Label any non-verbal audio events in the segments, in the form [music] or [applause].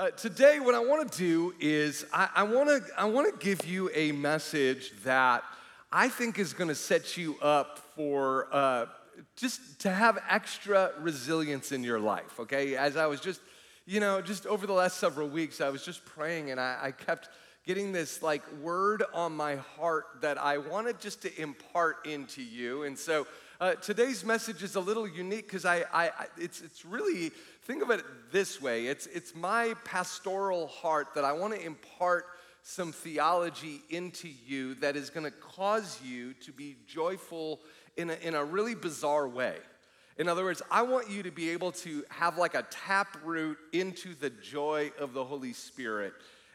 Uh, today, what I want to do is I want to I want to give you a message that I think is going to set you up for uh, just to have extra resilience in your life. Okay, as I was just you know just over the last several weeks, I was just praying and I, I kept getting this like word on my heart that I wanted just to impart into you, and so. Uh, today's message is a little unique because I, I, I, it's, it's really, think of it this way it's, it's my pastoral heart that I want to impart some theology into you that is going to cause you to be joyful in a, in a really bizarre way. In other words, I want you to be able to have like a tap root into the joy of the Holy Spirit.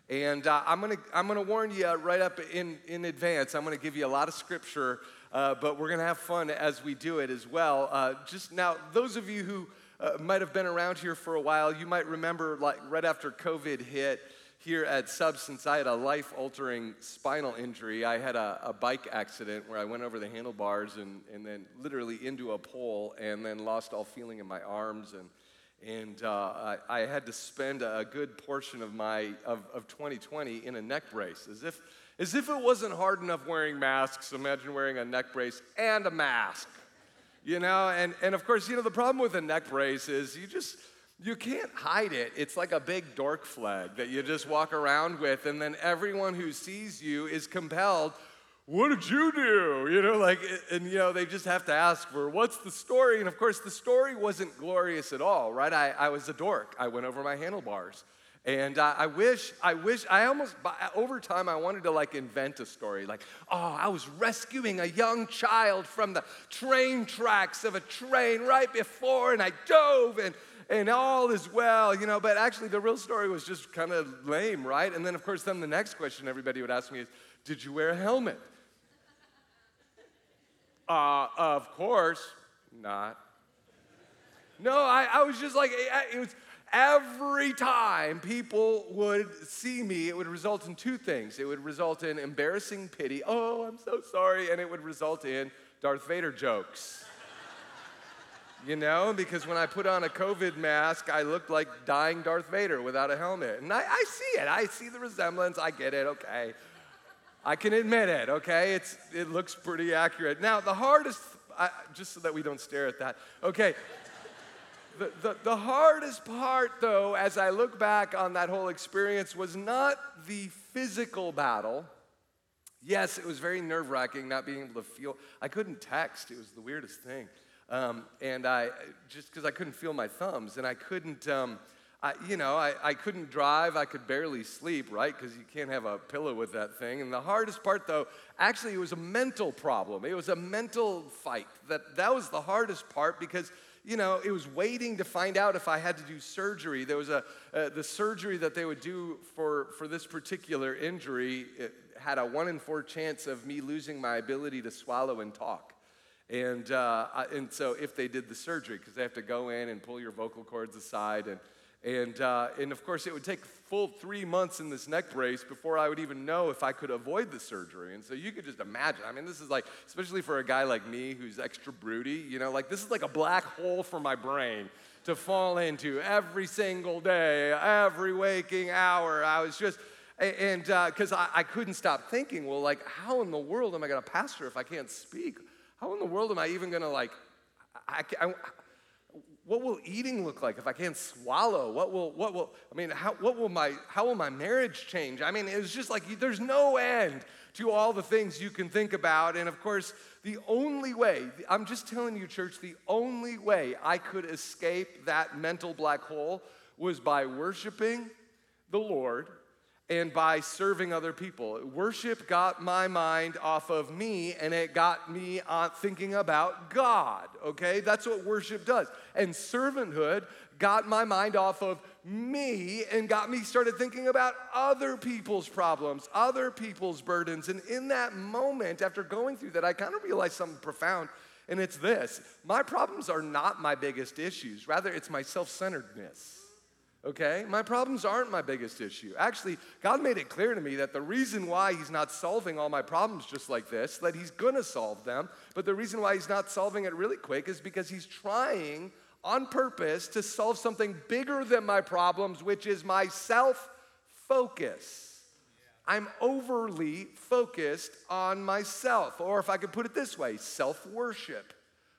And uh, I'm gonna, I'm gonna warn you right up in, in advance, I'm gonna give you a lot of scripture uh, but we're going to have fun as we do it as well. Uh, just now, those of you who uh, might have been around here for a while, you might remember, like right after COVID hit here at Substance, I had a life altering spinal injury. I had a, a, bike accident where I went over the handlebars and, and then literally into a pole and then lost all feeling in my arms. And and uh, I, I, had to spend a good portion of my of, of 2020 in a neck brace, as if as if it wasn't hard enough wearing masks, imagine wearing a neck brace and a mask. You know, and, and of course, you know, the problem with a neck brace is you just, you can't hide it. It's like a big dork flag that you just walk around with, and then everyone who sees you is compelled, what did you do? You know, like, and you know, they just have to ask for what's the story? And of course, the story wasn't glorious at all, right? I, I was a dork. I went over my handlebars. And I wish, I wish, I almost, over time, I wanted to like invent a story. Like, oh, I was rescuing a young child from the train tracks of a train right before, and I dove, and, and all is well, you know. But actually, the real story was just kind of lame, right? And then, of course, then the next question everybody would ask me is, did you wear a helmet? uh, of course not. No, I, I was just like, it was, every time people would see me, it would result in two things. It would result in embarrassing pity, oh, I'm so sorry, and it would result in Darth Vader jokes. [laughs] you know, because when I put on a COVID mask, I looked like dying Darth Vader without a helmet. And I, I see it, I see the resemblance, I get it, okay. I can admit it, okay? It's, it looks pretty accurate. Now, the hardest, I, just so that we don't stare at that, okay. The, the, the, hardest part, though, as I look back on that whole experience, was not the physical battle. Yes, it was very nerve wracking not being able to feel. I couldn't text, it was the weirdest thing. Um, and I, just because I couldn't feel my thumbs, and I couldn't, um, I, you know, I, I couldn't drive, I could barely sleep, right? Because you can't have a pillow with that thing. And the hardest part, though, actually, it was a mental problem. It was a mental fight. That, that was the hardest part because you know, it was waiting to find out if I had to do surgery. There was a, uh, the surgery that they would do for, for this particular injury had a one in four chance of me losing my ability to swallow and talk. And, uh, and so if they did the surgery, because they have to go in and pull your vocal cords aside and and, uh, and of course, it would take full three months in this neck brace before I would even know if I could avoid the surgery. And so you could just imagine. I mean, this is like, especially for a guy like me who's extra broody, you know, like this is like a black hole for my brain to fall into every single day, every waking hour. I was just, and because uh, I, I couldn't stop thinking, well, like, how in the world am I going to pastor if I can't speak? How in the world am I even going to, like, I, I, what will eating look like if I can't swallow? What will, what will, I mean, how, what will my, how will my marriage change? I mean, it's just like there's no end to all the things you can think about. And of course, the only way, I'm just telling you, church, the only way I could escape that mental black hole was by worshiping the Lord and by serving other people. Worship got my mind off of me and it got me on thinking about God, okay? That's what worship does. And servanthood got my mind off of me and got me started thinking about other people's problems, other people's burdens. And in that moment, after going through that, I kind of realized something profound. And it's this my problems are not my biggest issues, rather, it's my self centeredness okay? My problems aren't my biggest issue. Actually, God made it clear to me that the reason why He's not solving all my problems just like this, that He's gonna solve them, but the reason why He's not solving it really quick is because He's trying on purpose to solve something bigger than my problems, which is my self focus. I'm overly focused on myself. Or if I could put it this way, self worship.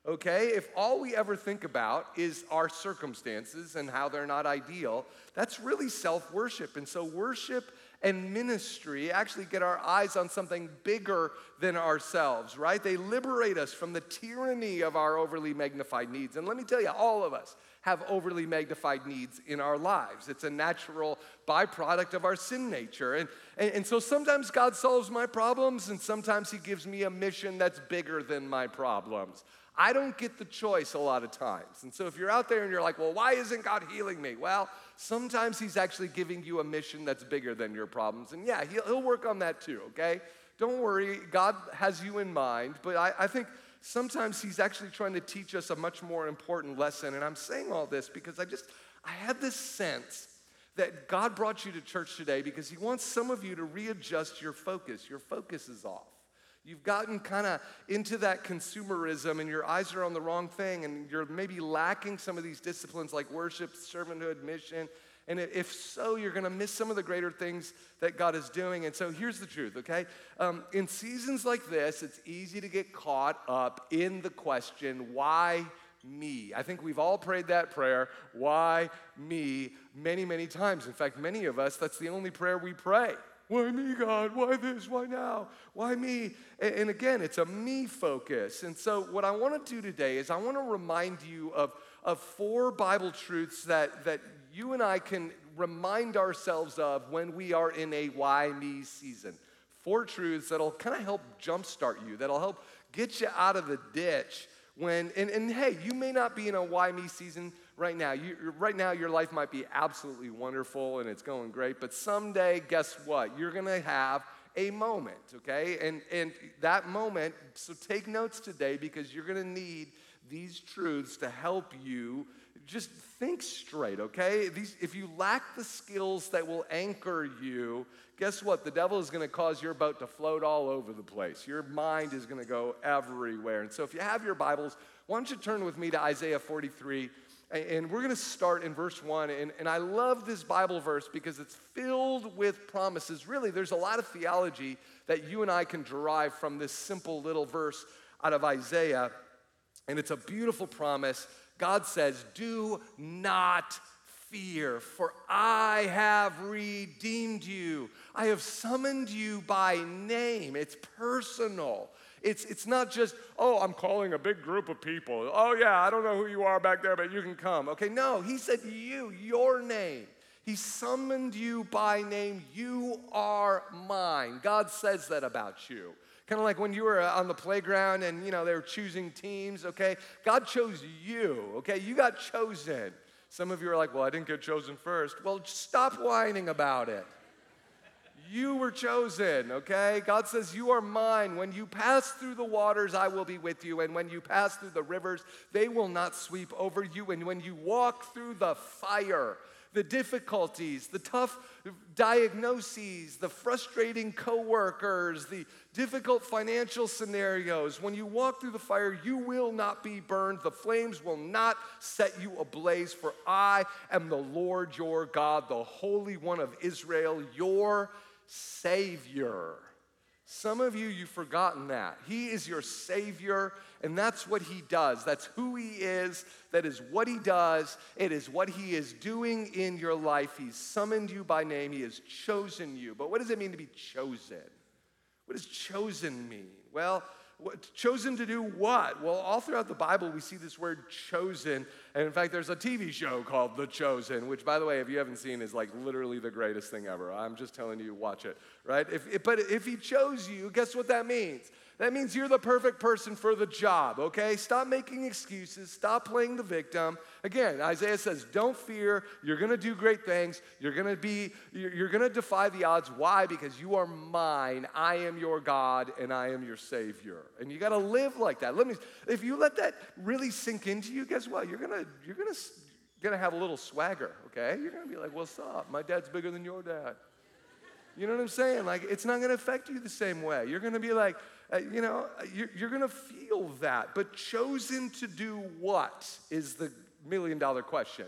Okay? If all we ever think about is our circumstances and how they're not ideal, that's really self worship. And so, worship and ministry actually get our eyes on something bigger than ourselves, right? They liberate us from the tyranny of our overly magnified needs. And let me tell you, all of us have overly magnified needs in our lives. It's a natural byproduct of our sin nature. And, and, and, so sometimes God solves my problems, and sometimes He gives me a mission that's bigger than my problems. I don't get the choice a lot of times. And so if you're out there and you're like, well, why isn't God healing me? Well, sometimes He's actually giving you a mission that's bigger than your problems. And yeah, He'll, he'll work on that too, okay? Don't worry, God has you in mind. But I, I think sometimes he's actually trying to teach us a much more important lesson. And I'm saying all this because I just, I had this sense that God brought you to church today because he wants some of you to readjust your focus. Your focus is off. You've gotten kind of into that consumerism and your eyes are on the wrong thing and you're maybe lacking some of these disciplines like worship, servanthood, mission, and if so, you're going to miss some of the greater things that God is doing. And so here's the truth, okay? Um, in seasons like this, it's easy to get caught up in the question, why me? I think we've all prayed that prayer, why me, many, many times. In fact, many of us, that's the only prayer we pray. Why me, God? Why this? Why now? Why me? And again, it's a me focus. And so, what I want to do today is I want to remind you of, of four Bible truths that, that you and I can remind ourselves of when we are in a why me season. Four truths that'll kind of help jumpstart you, that'll help get you out of the ditch when, and, and hey, you may not be in a why me season right now. You, right now, your life might be absolutely wonderful and it's going great, but someday, guess what? You're gonna have a moment, okay? And, and that moment, so take notes today because you're gonna need these truths to help you just think straight, okay? These, if you lack the skills that will anchor you, guess what? The devil is gonna cause your boat to float all over the place. Your mind is gonna go everywhere. And so if you have your Bibles, why don't you turn with me to Isaiah 43? And we're going to start in verse 1. And, and I love this Bible verse because it's filled with promises. Really, there's a lot of theology that you and I can derive from this simple little verse out of Isaiah. And it's a beautiful promise God says, Do not fear, for I have redeemed you. I have summoned you by name. It's personal. It's, it's not just, oh, I'm calling a big group of people. Oh, yeah, I don't know who you are back there, but you can come. Okay, no, he said you, your name. He summoned you by name. You are mine. God says that about you. Kind of like when you were uh, on the playground and, you know, they were choosing teams, okay? God chose you, okay? You got chosen. Some of you are like, well, I didn't get chosen first. Well, stop whining about it. You were chosen, okay? God says, You are mine. When you pass through the waters, I will be with you. And when you pass through the rivers, they will not sweep over you. And when you walk through the fire, the difficulties, the tough diagnoses, the frustrating coworkers, the difficult financial scenarios. When you walk through the fire, you will not be burned. The flames will not set you ablaze, for I am the Lord your God, the Holy One of Israel, your Savior. Some of you, you've forgotten that. He is your Savior, and that's what He does. That's who He is. That is what He does. It is what He is doing in your life. He's summoned you by name, He has chosen you. But what does it mean to be chosen? What does chosen mean? Well, what, chosen to do what? Well, all throughout the Bible, we see this word chosen. And in fact, there's a TV show called The Chosen, which, by the way, if you haven't seen, is like literally the greatest thing ever. I'm just telling you, watch it, right? If, if, but if He chose you, guess what that means? That means you're the perfect person for the job, okay? Stop making excuses. Stop playing the victim. Again, Isaiah says, don't fear. You're going to do great things. You're going to be, you're going to defy the odds. Why? Because you are mine. I am your God and I am your Savior. And you got to live like that. Let me, if you let that really sink into you, guess what? You're going to, you're going to, going to have a little swagger, okay? You're going to be like, what's up? My dad's bigger than your dad. You know what I'm saying? Like, it's not going to affect you the same way. You're going to be like, uh, you know, uh, you're, you're going to feel that. But chosen to do what is the million dollar question.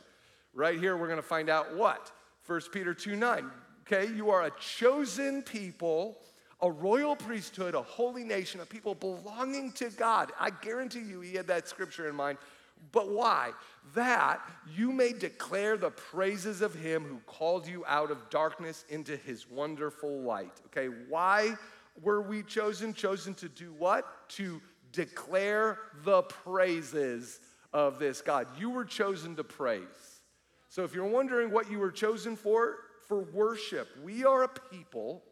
Right here, we're going to find out what? 1 Peter 2 9. Okay, you are a chosen people, a royal priesthood, a holy nation, a people belonging to God. I guarantee you, he had that scripture in mind. But why? That you may declare the praises of him who called you out of darkness into his wonderful light. Okay, why were we chosen? Chosen to do what? To declare the praises of this God. You were chosen to praise. So if you're wondering what you were chosen for, for worship, we are a people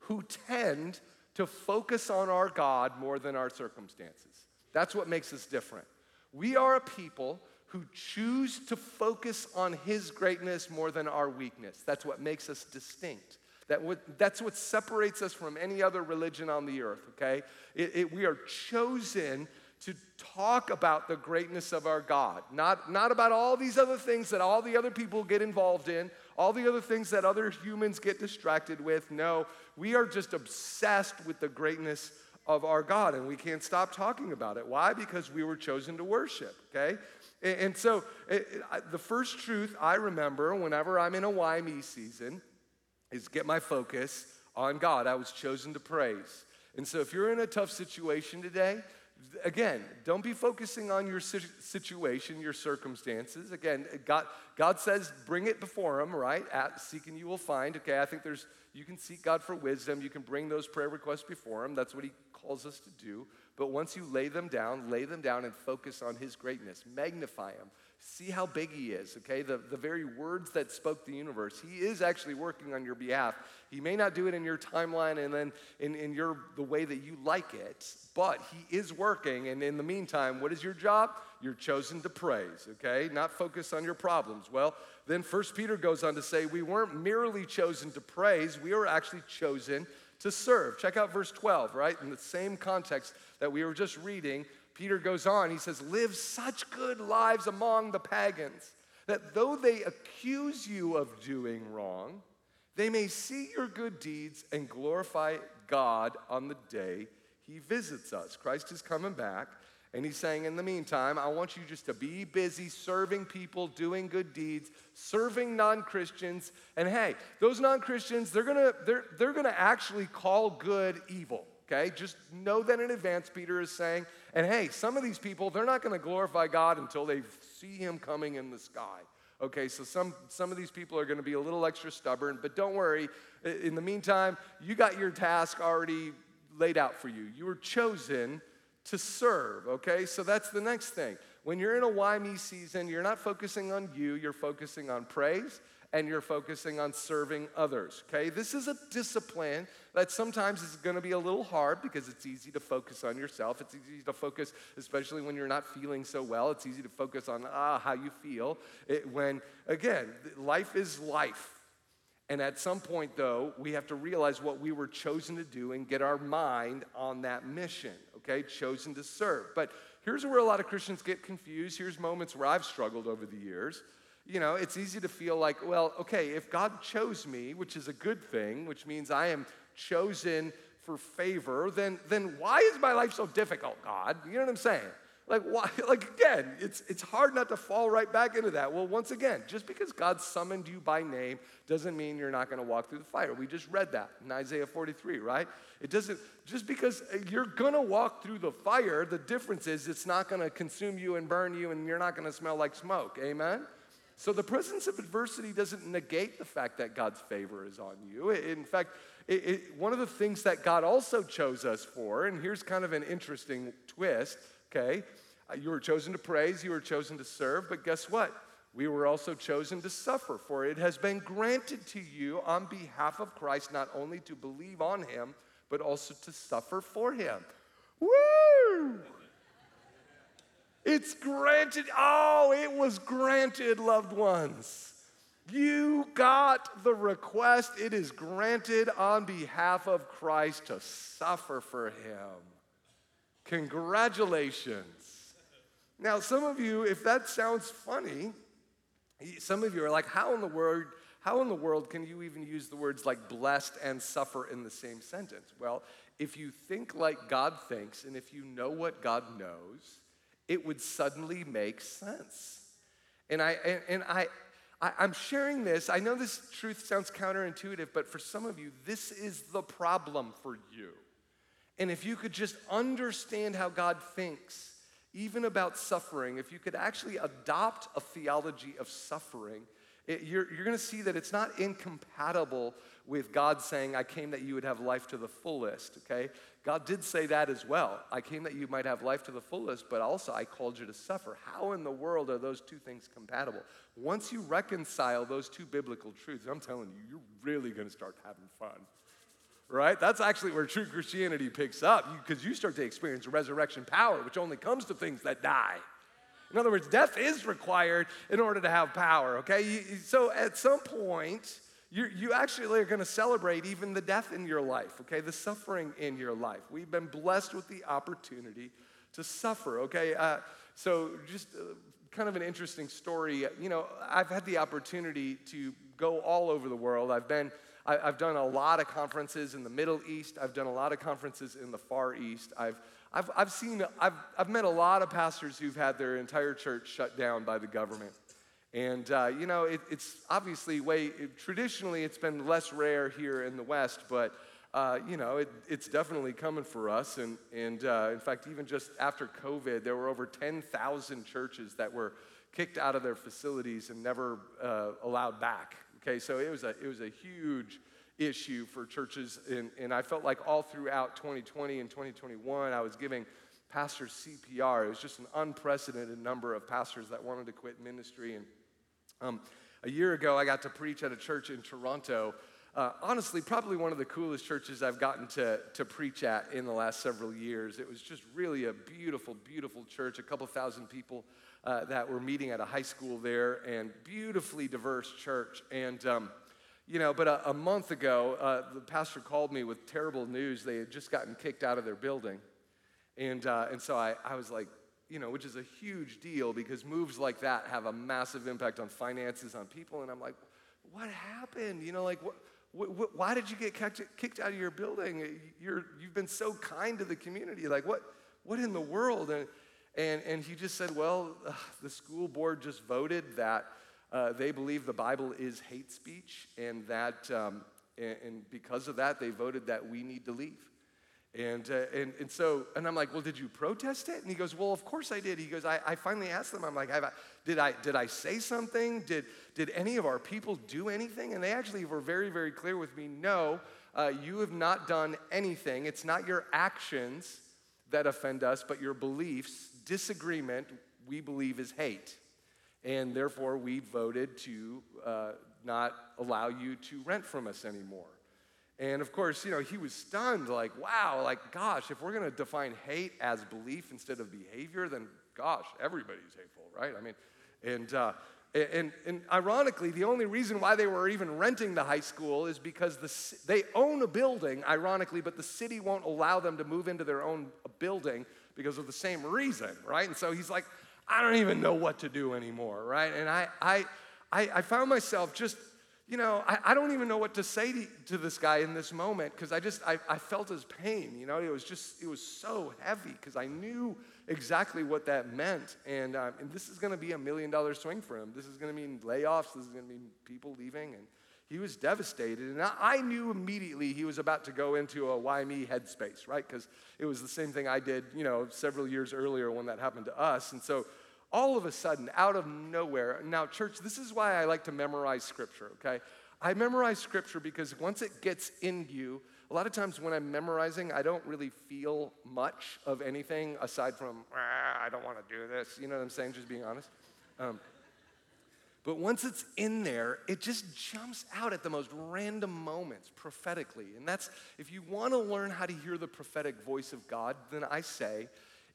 who tend to focus on our God more than our circumstances. That's what makes us different. We are a people who choose to focus on His greatness more than our weakness. That's what makes us distinct. That that's what separates us from any other religion on the earth, okay? It, it, we are chosen to talk about the greatness of our God, not, not about all these other things that all the other people get involved in, all the other things that other humans get distracted with. No, we are just obsessed with the greatness of our God, and we can't stop talking about it. Why? Because we were chosen to worship, okay? And, and so, it, it, the first truth I remember whenever I'm in a Why Me season is get my focus on God. I was chosen to praise. And so, if you're in a tough situation today, again, don't be focusing on your situation, your circumstances. Again, God, God says, bring it before Him, right? At seeking you will find. Okay, I think there's, you can seek God for wisdom. You can bring those prayer requests before Him. That's what He calls us to do. But once you lay them down, lay them down and focus on His greatness, magnify Him. See how big He is, okay? The, the very words that spoke the universe, He is actually working on your behalf. He may not do it in your timeline and then in, in your, the way that you like it, but He is working. And in the meantime, what is your job? You're chosen to praise, okay? Not focus on your problems. Well, then First Peter goes on to say, we weren't merely chosen to praise, we were actually chosen to serve. Check out verse 12, right? In the same context that we were just reading, Peter goes on, he says, Live such good lives among the pagans that though they accuse you of doing wrong, they may see your good deeds and glorify God on the day he visits us. Christ is coming back. And he's saying, in the meantime, I want you just to be busy serving people, doing good deeds, serving non Christians. And hey, those non Christians, they're gonna, they're, they're gonna actually call good evil, okay? Just know that in advance, Peter is saying. And hey, some of these people, they're not gonna glorify God until they see him coming in the sky. Okay, so some, some of these people are gonna be a little extra stubborn, but don't worry. In the meantime, you got your task already laid out for you. You were chosen to serve, okay? So that's the next thing. When you're in a why me season, you're not focusing on you, you're focusing on praise and you're focusing on serving others, okay? This is a discipline that sometimes is gonna be a little hard because it's easy to focus on yourself. It's easy to focus, especially when you're not feeling so well, it's easy to focus on ah, how you feel. It, when, again, life is life. And at some point, though, we have to realize what we were chosen to do and get our mind on that mission, okay? Chosen to serve. But here's where a lot of Christians get confused. Here's moments where I've struggled over the years. You know, it's easy to feel like, well, okay, if God chose me, which is a good thing, which means I am chosen for favor, then, then why is my life so difficult, God? You know what I'm saying? Like, why? [laughs] Like, again, it's, it's hard not to fall right back into that. Well, once again, just because God summoned you by name doesn't mean you're not going to walk through the fire. We just read that in Isaiah 43, right? It doesn't, just because you're going to walk through the fire, the difference is it's not going to consume you and burn you, and you're not going to smell like smoke. Amen? So the presence of adversity doesn't negate the fact that God's favor is on you. In fact, it, it, one of the things that God also chose us for, and here's kind of an interesting twist okay? Uh, you were chosen to praise, you were chosen to serve, but guess what? We were also chosen to suffer, for it has been granted to you on behalf of Christ not only to believe on him, but also to suffer for him. Woo! It's granted. Oh, it was granted, loved ones. You got the request. It is granted on behalf of Christ to suffer for him. Congratulations. Now, some of you, if that sounds funny, some of you are like, how in the world, how in the world can you even use the words like blessed and suffer in the same sentence? Well, if you think like God thinks and if you know what God knows, it would suddenly make sense. And I and, and I, I I'm sharing this. I know this truth sounds counterintuitive, but for some of you, this is the problem for you. And if you could just understand how God thinks, even about suffering, if you could actually adopt a theology of suffering, it, you're, you're going to see that it's not incompatible with God saying, I came that you would have life to the fullest, okay? God did say that as well. I came that you might have life to the fullest, but also I called you to suffer. How in the world are those two things compatible? Once you reconcile those two biblical truths, I'm telling you, you're really going to start having fun right? That's actually where true Christianity picks up because you, you, start to experience resurrection power, which only comes to things that die. In other words, death is required in order to have power, okay? So at some point, you, actually are going to celebrate even the death in your life, okay? The suffering in your life. We've been blessed with the opportunity to suffer, okay? Uh, so just uh, kind of an interesting story. You know, I've had the opportunity to go all over the world. I've been I, have done a lot of conferences in the Middle East. I've done a lot of conferences in the Far East. I've, I've, I've seen, I've, I've met a lot of pastors who've had their entire church shut down by the government. And, uh, you know, it, it's obviously way, it, traditionally, it's been less rare here in the West, but, uh, you know, it, it's definitely coming for us. And, and uh, in fact, even just after COVID, there were over 10,000 churches that were kicked out of their facilities and never uh, allowed back. Okay, so it was a, it was a huge issue for churches. And, and I felt like all throughout 2020 and 2021, I was giving pastors CPR. It was just an unprecedented number of pastors that wanted to quit ministry. And um, a year ago, I got to preach at a church in Toronto. Uh, honestly, probably one of the coolest churches I've gotten to, to preach at in the last several years. It was just really a beautiful, beautiful church, a couple thousand people uh, that were meeting at a high school there, and beautifully diverse church. And, um, you know, but a, a month ago, uh, the pastor called me with terrible news. They had just gotten kicked out of their building. And, uh, and so I, I was like, you know, which is a huge deal because moves like that have a massive impact on finances, on people. And I'm like, what happened? You know, like, what, what, why did you get kicked out of your building? You're, you've been so kind to the community. Like, what, what in the world? And, and, and he just said, Well, uh, the school board just voted that uh, they believe the Bible is hate speech, and that, um, and, and, because of that, they voted that we need to leave. And, uh, and, and so, and I'm like, well, did you protest it? And he goes, well, of course I did. He goes, I, I finally asked them, I'm like, I, did, I, did I say something? Did, did any of our people do anything? And they actually were very, very clear with me, no, uh, you have not done anything. It's not your actions that offend us, but your beliefs disagreement we believe is hate. And therefore, we voted to uh, not allow you to rent from us anymore. And of course, you know, he was stunned, like, wow, like, gosh, if we're gonna define hate as belief instead of behavior, then gosh, everybody's hateful, right? I mean, and, uh, and, and ironically, the only reason why they were even renting the high school is because the, they own a building, ironically, but the city won't allow them to move into their own building because of the same reason, right? And so he's like, I don't even know what to do anymore, right? And I, I, I, I found myself just, you know, I, I don't even know what to say to, to this guy in this moment because I just, I, I felt his pain, you know? It was just, it was so heavy because I knew exactly what that meant. And, um, and this is going to be a million dollar swing for him. This is going to mean layoffs. This is going to mean people leaving. And he was devastated. And I knew immediately he was about to go into a why me headspace, right? Because it was the same thing I did, you know, several years earlier when that happened to us. And so all of a sudden, out of nowhere, now, church, this is why I like to memorize scripture, okay? I memorize scripture because once it gets in you, a lot of times when I'm memorizing, I don't really feel much of anything aside from, I don't want to do this. You know what I'm saying? Just being honest. Um, but once it's in there, it just jumps out at the most random moments prophetically. And that's, if you want to learn how to hear the prophetic voice of God, then I say,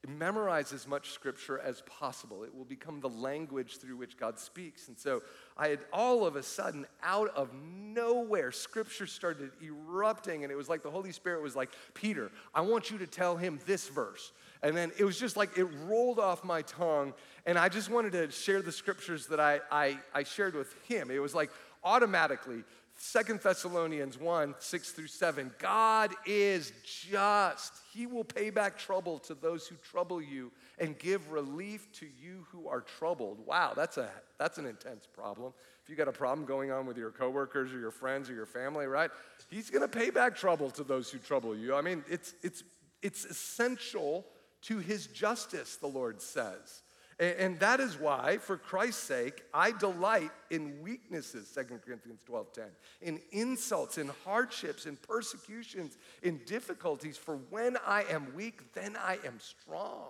memorize as much scripture as possible. It will become the language through which God speaks. And so I had all of a sudden, out of nowhere, scripture started erupting. And it was like the Holy Spirit was like, Peter, I want you to tell him this verse. And then it was just like it rolled off my tongue. And I just wanted to share the scriptures that I, I, I shared with him. It was like automatically Second Thessalonians 1 6 through 7. God is just. He will pay back trouble to those who trouble you and give relief to you who are troubled. Wow, that's, a, that's an intense problem. If you got a problem going on with your coworkers or your friends or your family, right? He's going to pay back trouble to those who trouble you. I mean, it's, it's, it's essential to his justice, the Lord says. And that is why, for Christ's sake, I delight in weaknesses, 2 Corinthians 12 10, in insults, in hardships, in persecutions, in difficulties. For when I am weak, then I am strong,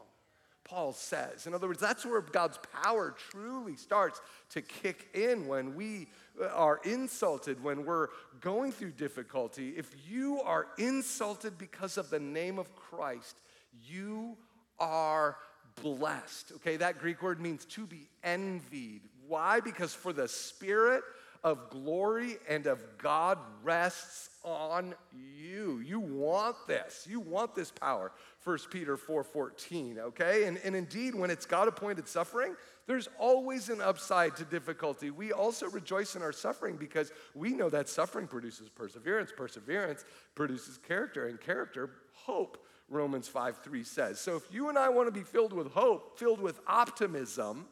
Paul says. In other words, that's where God's power truly starts to kick in when we uh, are insulted, when we're going through difficulty. If you are insulted because of the name of Christ, you are blessed. Okay, that Greek word means to be envied. Why? Because for the Spirit of glory and of God rests on you. You want this. You want this power. 1 Peter 4:14, okay? And, and indeed, when it's God-appointed suffering, there's always an upside to difficulty. We also rejoice in our suffering because we know that suffering produces perseverance, perseverance produces character, and character, hope. Romans 5 3 says. So if you and I want to be filled with hope, filled with optimism,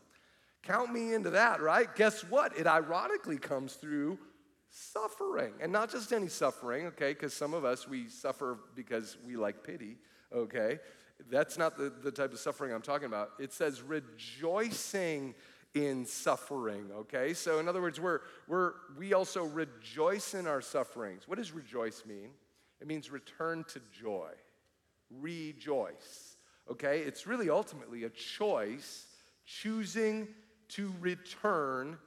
count me into that, right? Guess what? It ironically comes through suffering. And not just any suffering, okay? Because some of us, we suffer because we like pity, okay? That's not the, the type of suffering I'm talking about. It says rejoicing in suffering, okay? So in other words, we're, we're, we also rejoice in our sufferings. What does rejoice mean? It means return to joy rejoice. Okay? It's really ultimately a choice choosing to return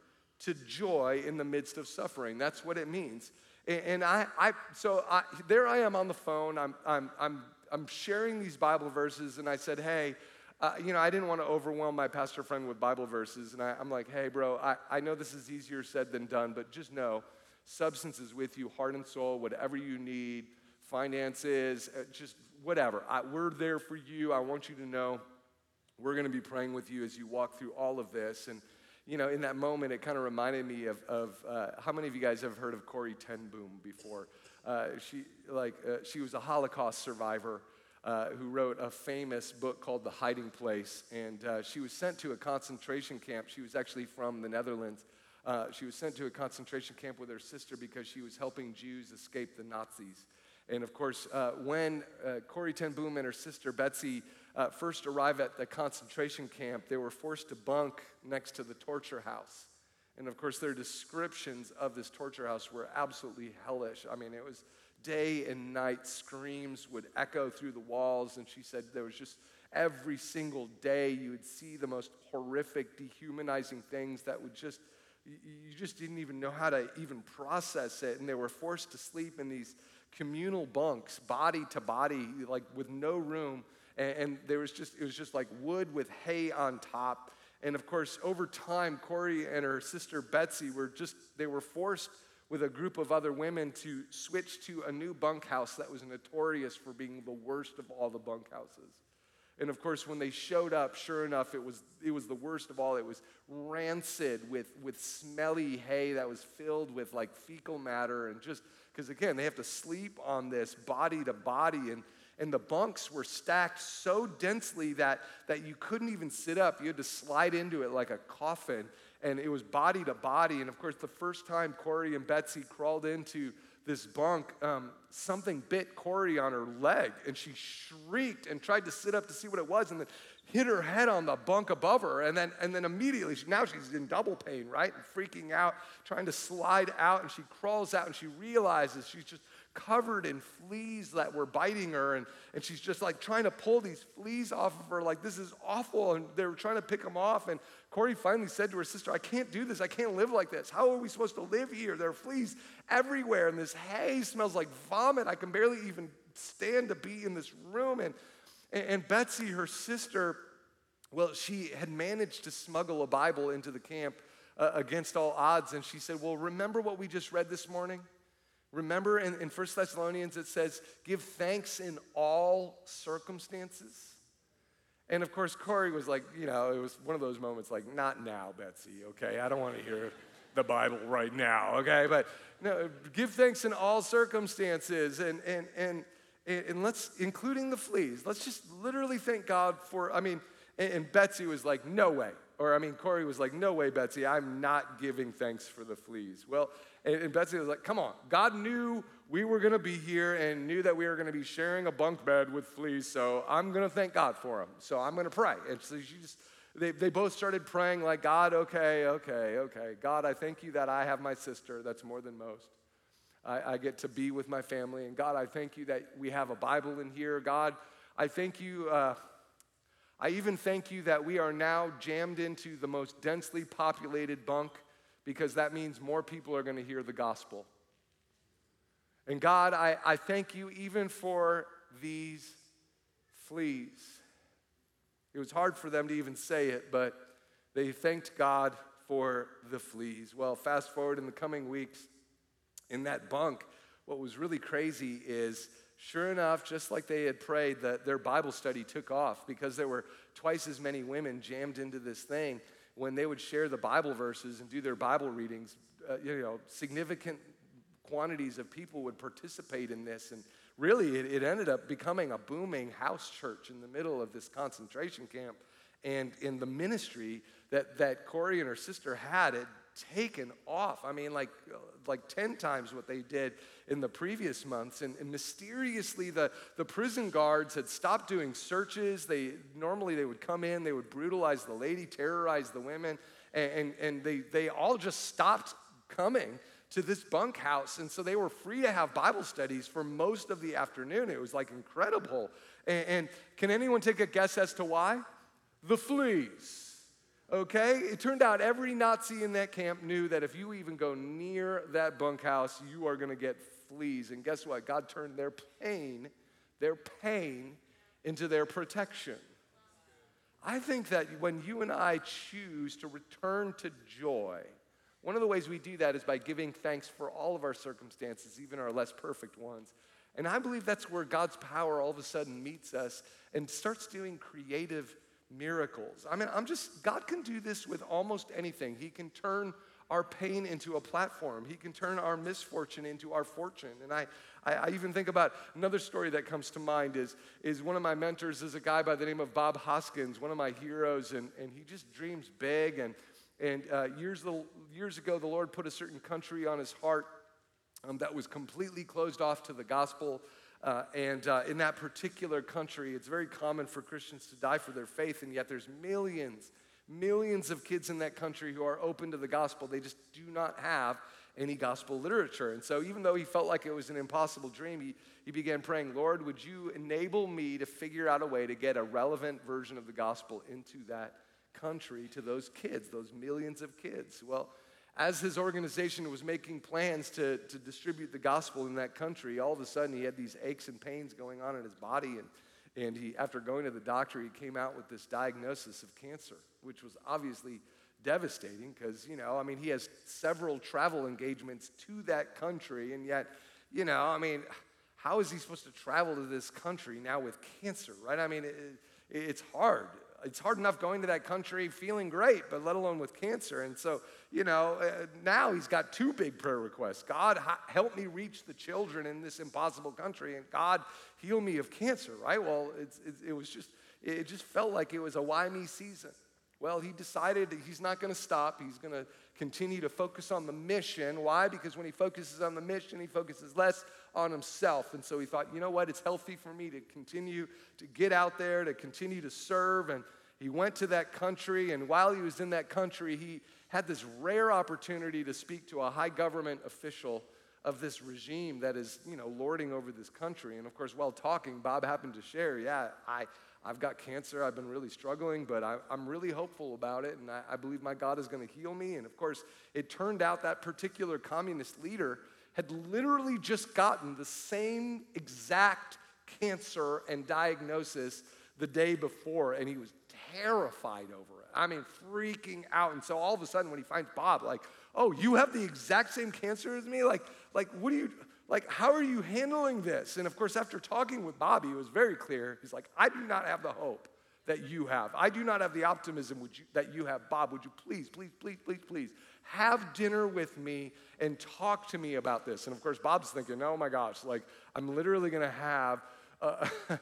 to joy in the midst of suffering. That's what it means. And I, I so I, there I am on the phone. I'm, I'm, I'm, I'm sharing these Bible verses, and I said, hey, uh, you know, I didn't want to overwhelm my pastor friend with Bible verses. And I, am like, hey, bro, I, I know this is easier said than done, but just know substance is with you, heart and soul, whatever you need, finances, uh, just whatever. I, we're there for you. I want you to know we're going to be praying with you as you walk through all of this. And, you know, in that moment, it kind of reminded me of, of uh, how many of you guys have heard of Corrie ten Boom before? Uh, she, like, uh, she was a Holocaust survivor. Uh, who wrote a famous book called The Hiding Place. And uh, she was sent to a concentration camp. She was actually from the Netherlands. She was sent to a concentration camp with her sister because she was helping Jews escape the Nazis. And of course, uh, when uh, Corrie ten Boom and her sister Betsy uh, first arrived at the concentration camp, they were forced to bunk next to the torture house. And of course, their descriptions of this torture house were absolutely hellish. I mean, it was day and night, screams would echo through the walls. And she said there was just every single day you would see the most horrific, dehumanizing things that would just, you just didn't even know how to even process it. And they were forced to sleep in these communal bunks, body to body, like with no room. And, and, there was just, it was just like wood with hay on top. And of course, over time, Corrie and her sister Betsy were just, they were forced with a group of other women to switch to a new bunkhouse that was notorious for being the worst of all the bunkhouses. And of course, when they showed up, sure enough, it was, it was the worst of all. It was rancid with, with smelly hay that was filled with like fecal matter and just because again, they have to sleep on this body to body, and, and the bunks were stacked so densely that, that you couldn't even sit up. You had to slide into it like a coffin, and it was body to body. And of course, the first time Corrie and Betsy crawled into this bunk, um, something bit Corrie on her leg, and she shrieked and tried to sit up to see what it was, and then hit her head on the bunk above her, and then, and then immediately, she, now she's in double pain, right? And freaking out, trying to slide out, and she crawls out, and she realizes she's just covered in fleas that were biting her, and, and she's just like trying to pull these fleas off of her, like, this is awful, and they were trying to pick them off, and Corrie finally said to her sister, I can't do this, I can't live like this. How are we supposed to live here? There are fleas everywhere, and this hay smells like vomit. I can barely even stand to be in this room, and and Betsy, her sister, well, she had managed to smuggle a Bible into the camp uh, against all odds. And she said, Well, remember what we just read this morning? Remember in, in 1 Thessalonians it says, Give thanks in all circumstances. And of course, Corrie was like, you know, it was one of those moments like, Not now, Betsy, okay? I don't want to hear the Bible right now, okay? But no, give thanks in all circumstances and, and, and, and let's, including the fleas, let's just literally thank God for, I mean, and, and Betsy was like, no way. Or, I mean, Corrie was like, no way, Betsy, I'm not giving thanks for the fleas. Well, and, and Betsy was like, come on. God knew we were going to be here and knew that we were going to be sharing a bunk bed with fleas, so I'm going to thank God for them. So I'm going to pray. And so she just, they, they both started praying like, God, okay, okay, okay. God, I thank you that I have my sister. That's more than most. I, I get to be with my family. And God, I thank you that we have a Bible in here. God, I thank you. Uh, I even thank you that we are now jammed into the most densely populated bunk because that means more people are going to hear the gospel. And God, I, I thank you even for these fleas. It was hard for them to even say it, but they thanked God for the fleas. Well, fast forward in the coming weeks, in that bunk, what was really crazy is sure enough, just like they had prayed, that their Bible study took off because there were twice as many women jammed into this thing. When they would share the Bible verses and do their Bible readings, uh, you know, significant quantities of people would participate in this. And really, it, it ended up becoming a booming house church in the middle of this concentration camp. And in the ministry that, that Corrie and her sister had, it taken off. I mean, like, like 10 times what they did in the previous months. And, and, mysteriously, the, the prison guards had stopped doing searches. They normally they would come in, they would brutalize the lady, terrorize the women, and, and, and they, they all just stopped coming to this bunkhouse. And so they were free to have Bible studies for most of the afternoon. It was like incredible. And, and can anyone take a guess as to why? The fleas. Okay? It turned out every Nazi in that camp knew that if you even go near that bunkhouse, you are going to get fleas. And guess what? God turned their pain, their pain, into their protection. I think that when you and I choose to return to joy, one of the ways we do that is by giving thanks for all of our circumstances, even our less perfect ones. And I believe that's where God's power all of a sudden meets us and starts doing creative miracles. I mean, I'm just, God can do this with almost anything. He can turn our pain into a platform. He can turn our misfortune into our fortune. And I, I, I, even think about another story that comes to mind is, is one of my mentors is a guy by the name of Bob Hoskins, one of my heroes, and, and he just dreams big. And, and uh, years, the, years ago, the Lord put a certain country on his heart um, that was completely closed off to the gospel. Uh, and uh, in that particular country, it's very common for Christians to die for their faith, and yet there's millions, millions of kids in that country who are open to the gospel. They just do not have any gospel literature. And so, even though he felt like it was an impossible dream, he, he began praying, Lord, would you enable me to figure out a way to get a relevant version of the gospel into that country to those kids, those millions of kids? Well, as his organization was making plans to, to distribute the gospel in that country, all of a sudden he had these aches and pains going on in his body. And, and he, after going to the doctor, he came out with this diagnosis of cancer, which was obviously devastating because, you know, I mean, he has several travel engagements to that country. And yet, you know, I mean, how is he supposed to travel to this country now with cancer, right? I mean, it, it's hard it's hard enough going to that country feeling great, but let alone with cancer. And so, you know, uh, now he's got two big prayer requests God, help me reach the children in this impossible country, and God, heal me of cancer, right? Well, it's, it was just, it just felt like it was a why me season. Well, he decided that he's not going to stop. He's going to continue to focus on the mission. Why? Because when he focuses on the mission, he focuses less on himself. And so he thought, you know what? It's healthy for me to continue to get out there, to continue to serve. And he went to that country. And while he was in that country, he had this rare opportunity to speak to a high government official of this regime that is, you know, lording over this country. And of course, while talking, Bob happened to share, yeah, I, I've got cancer. I've been really struggling, but I, am really hopeful about it. And I, I believe my God is going to heal me. And of course, it turned out that particular communist leader had literally just gotten the same exact cancer and diagnosis the day before, and he was terrified over it. I mean, freaking out. And so all of a sudden, when he finds Bob, like, oh, you have the exact same cancer as me? Like, like, what do you, like, how are you handling this? And of course, after talking with Bobby, it was very clear. He's like, I do not have the hope that you have. I do not have the optimism you, that you have. Bob, would you please, please, please, please, please have dinner with me and talk to me about this? And of course, Bob's thinking, oh my gosh, like I'm literally to have a, [laughs]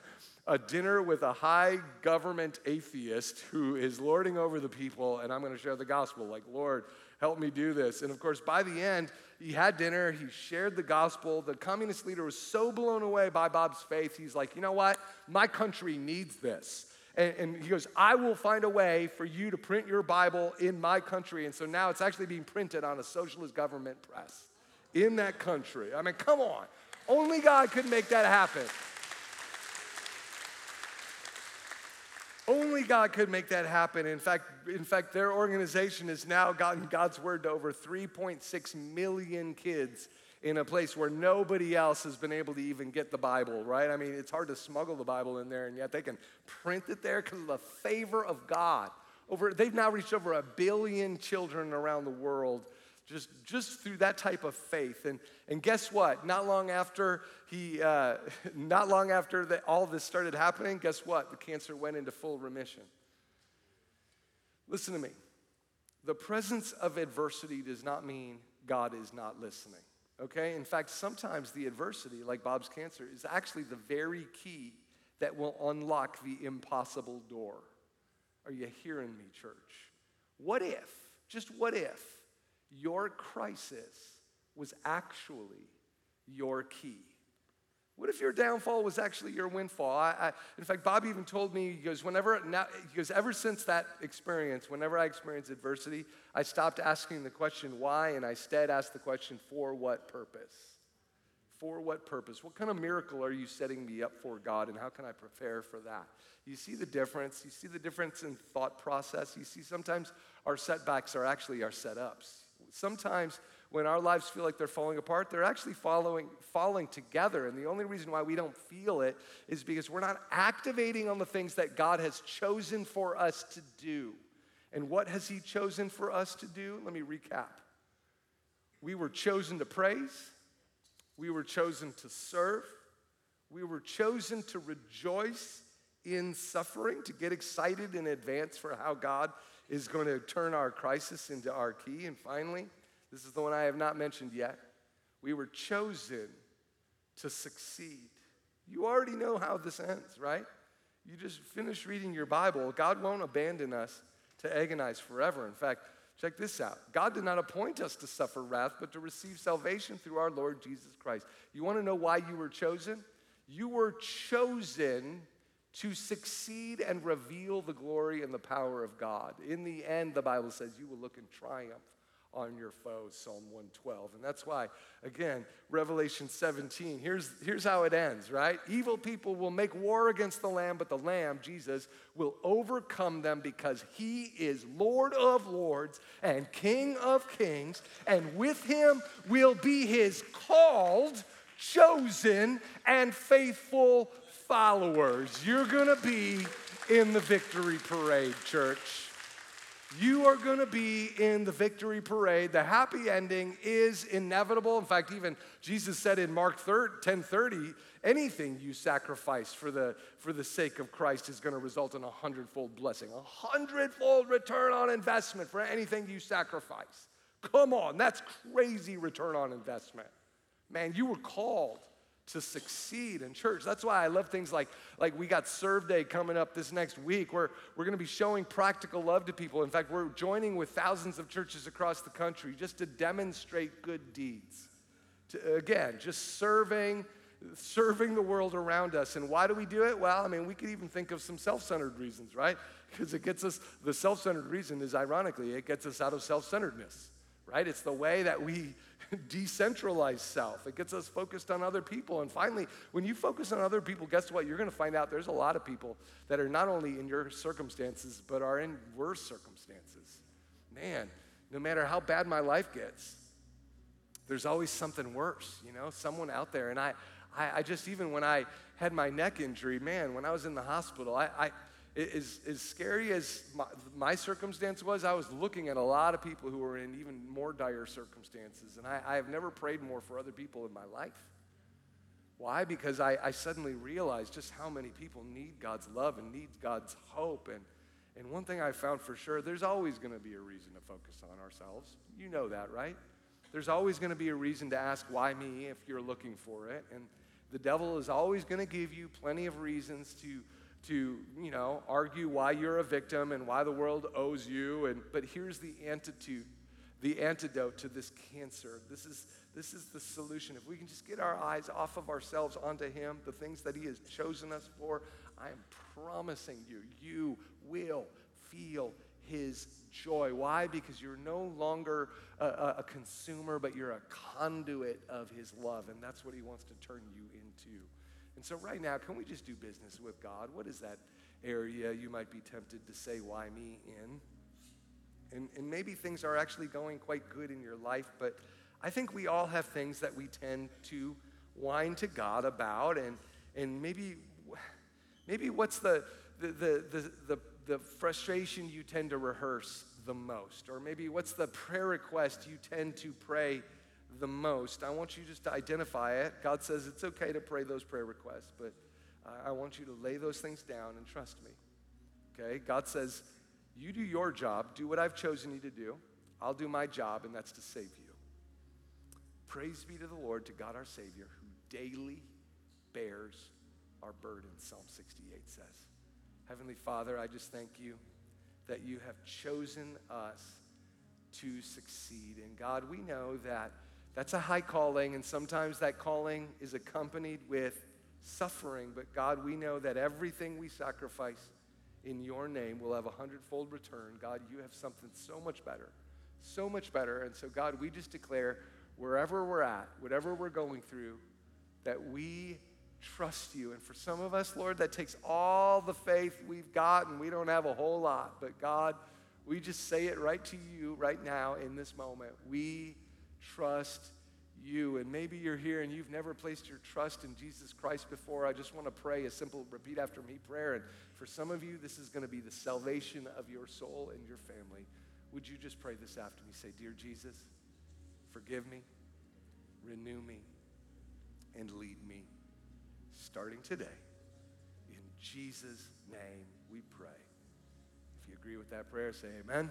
a dinner with a high government atheist who is lording over the people, and I'm going to share the gospel. Like, Lord, help me do this. And of course, by the end, he had dinner, he shared the gospel. The communist leader was so blown away by Bob's faith, he's like, you know what? My country needs this. And, and, he goes, I will find a way for you to print your Bible in my country. And so now it's actually being printed on a socialist government press in that country. I mean, come on. Only God could make that happen. Only God could make that happen. In fact, in fact, their organization has now gotten God's word to over 3.6 million kids in a place where nobody else has been able to even get the Bible, right? I mean, it's hard to smuggle the Bible in there, and yet they can print it there because of the favor of God. Over, they've now reached over a billion children around the world just, just through that type of faith. And, and guess what? Not long after he, uh, [laughs] not long after the, all this started happening, guess what? The cancer went into full remission. Listen to me. The presence of adversity does not mean God is not listening. Okay? In fact, sometimes the adversity, like Bob's cancer, is actually the very key that will unlock the impossible door. Are you hearing me, church? What if, just what if, your crisis was actually your key. What if your downfall was actually your windfall? I, I, in fact, Bob even told me, he goes, whenever, now, he goes, ever since that experience, whenever I experience adversity, I stopped asking the question why and I instead asked the question for what purpose? For what purpose? What kind of miracle are you setting me up for, God, and how can I prepare for that? You see the difference? You see the difference in thought process? You see sometimes our setbacks are actually our setups sometimes when our lives feel like they're falling apart, they're actually following, falling together. And the only reason why we don't feel it is because we're not activating on the things that God has chosen for us to do. And what has He chosen for us to do? Let me recap. We were chosen to praise, we were chosen to serve, we were chosen to rejoice in suffering, to get excited in advance for how God is going to turn our crisis into our key. And finally, this is the one I have not mentioned yet. We were chosen to succeed. You already know how this ends, right? You just finish reading your Bible. God won't abandon us to agonize forever. In fact, check this out God did not appoint us to suffer wrath, but to receive salvation through our Lord Jesus Christ. You want to know why you were chosen? You were chosen to succeed and reveal the glory and the power of God. In the end, the Bible says you will look in triumph on your foes, Psalm 112. And that's why, again, Revelation 17, here's, here's how it ends, right? Evil people will make war against the Lamb, but the Lamb, Jesus, will overcome them because he is Lord of lords and King of kings, and with him will be his called, chosen, and faithful followers. You're going to be in the victory parade, church. You are going to be in the victory parade. The happy ending is inevitable. In fact, even Jesus said in Mark 10 30, anything you sacrifice for the, for the sake of Christ is going to result in a hundredfold blessing, a hundredfold return on investment for anything you sacrifice. Come on, that's crazy return on investment. Man, you were called to succeed in church. That's why I love things like, like we got Serve Day coming up this next week where we're going to be showing practical love to people. In fact, we're joining with thousands of churches across the country just to demonstrate good deeds. To, again, just serving serving the world around us. And why do we do it? Well, I mean, we could even think of some self-centered reasons, right? Because it gets us the self-centered reason is ironically, it gets us out of self-centeredness, right? It's the way that we [laughs] decentralize self. It gets us focused on other people. And finally, when you focus on other people, guess what? You're going to find out there's a lot of people that are not only in your circumstances, but are in worse circumstances. Man, no matter how bad my life gets, there's always something worse, you know, someone out there. And I, I, I just, even when I had my neck injury, man, when I was in the hospital, I, I as, as scary as my, my, circumstance was, I was looking at a lot of people who were in even more dire circumstances. And I, I have never prayed more for other people in my life. Why? Because I, I suddenly realized just how many people need God's love and need God's hope. And, and one thing I found for sure, there's always going to be a reason to focus on ourselves. You know that, right? There's always going to be a reason to ask, why me, if you're looking for it. And the devil is always going to give you plenty of reasons to, to, you know, argue why you're a victim and why the world owes you. And, but here's the antidote, the antidote to this cancer. This is, this is the solution. If we can just get our eyes off of ourselves onto him, the things that he has chosen us for, I am promising you, you will feel his joy. Why? Because you're no longer a, a, consumer, but you're a conduit of his love. And that's what he wants to turn you into. And so, right now, can we just do business with God? What is that area you might be tempted to say, why me in? And, and maybe things are actually going quite good in your life, but I think we all have things that we tend to whine to God about. And, and maybe, maybe what's the, the, the, the, the the frustration you tend to rehearse the most? Or maybe what's the prayer request you tend to pray the most? I want you just to identify it. God says it's okay to pray those prayer requests, but I want you to lay those things down and trust me. Okay? God says, You do your job, do what I've chosen you to do. I'll do my job, and that's to save you. Praise be to the Lord, to God our Savior, who daily bears our burdens, Psalm 68 says. Heavenly Father, I just thank you that you have chosen us to succeed. And God, we know that that's a high calling, and sometimes that calling is accompanied with suffering. But God, we know that everything we sacrifice in your name will have a hundredfold return. God, you have something so much better, so much better. And so, God, we just declare wherever we're at, whatever we're going through, that we trust you. And for some of us, Lord, that takes all the faith we've got, and we don't have a whole lot. But God, we just say it right to you right now in this moment. We trust you. And maybe you're here and you've never placed your trust in Jesus Christ before. I just want to pray a simple repeat after me prayer. And for some of you, this is going to be the salvation of your soul and your family. Would you just pray this after me? Say, Dear Jesus, forgive me, renew me, and lead me starting today. In Jesus' name we pray. If you agree with that prayer, say amen.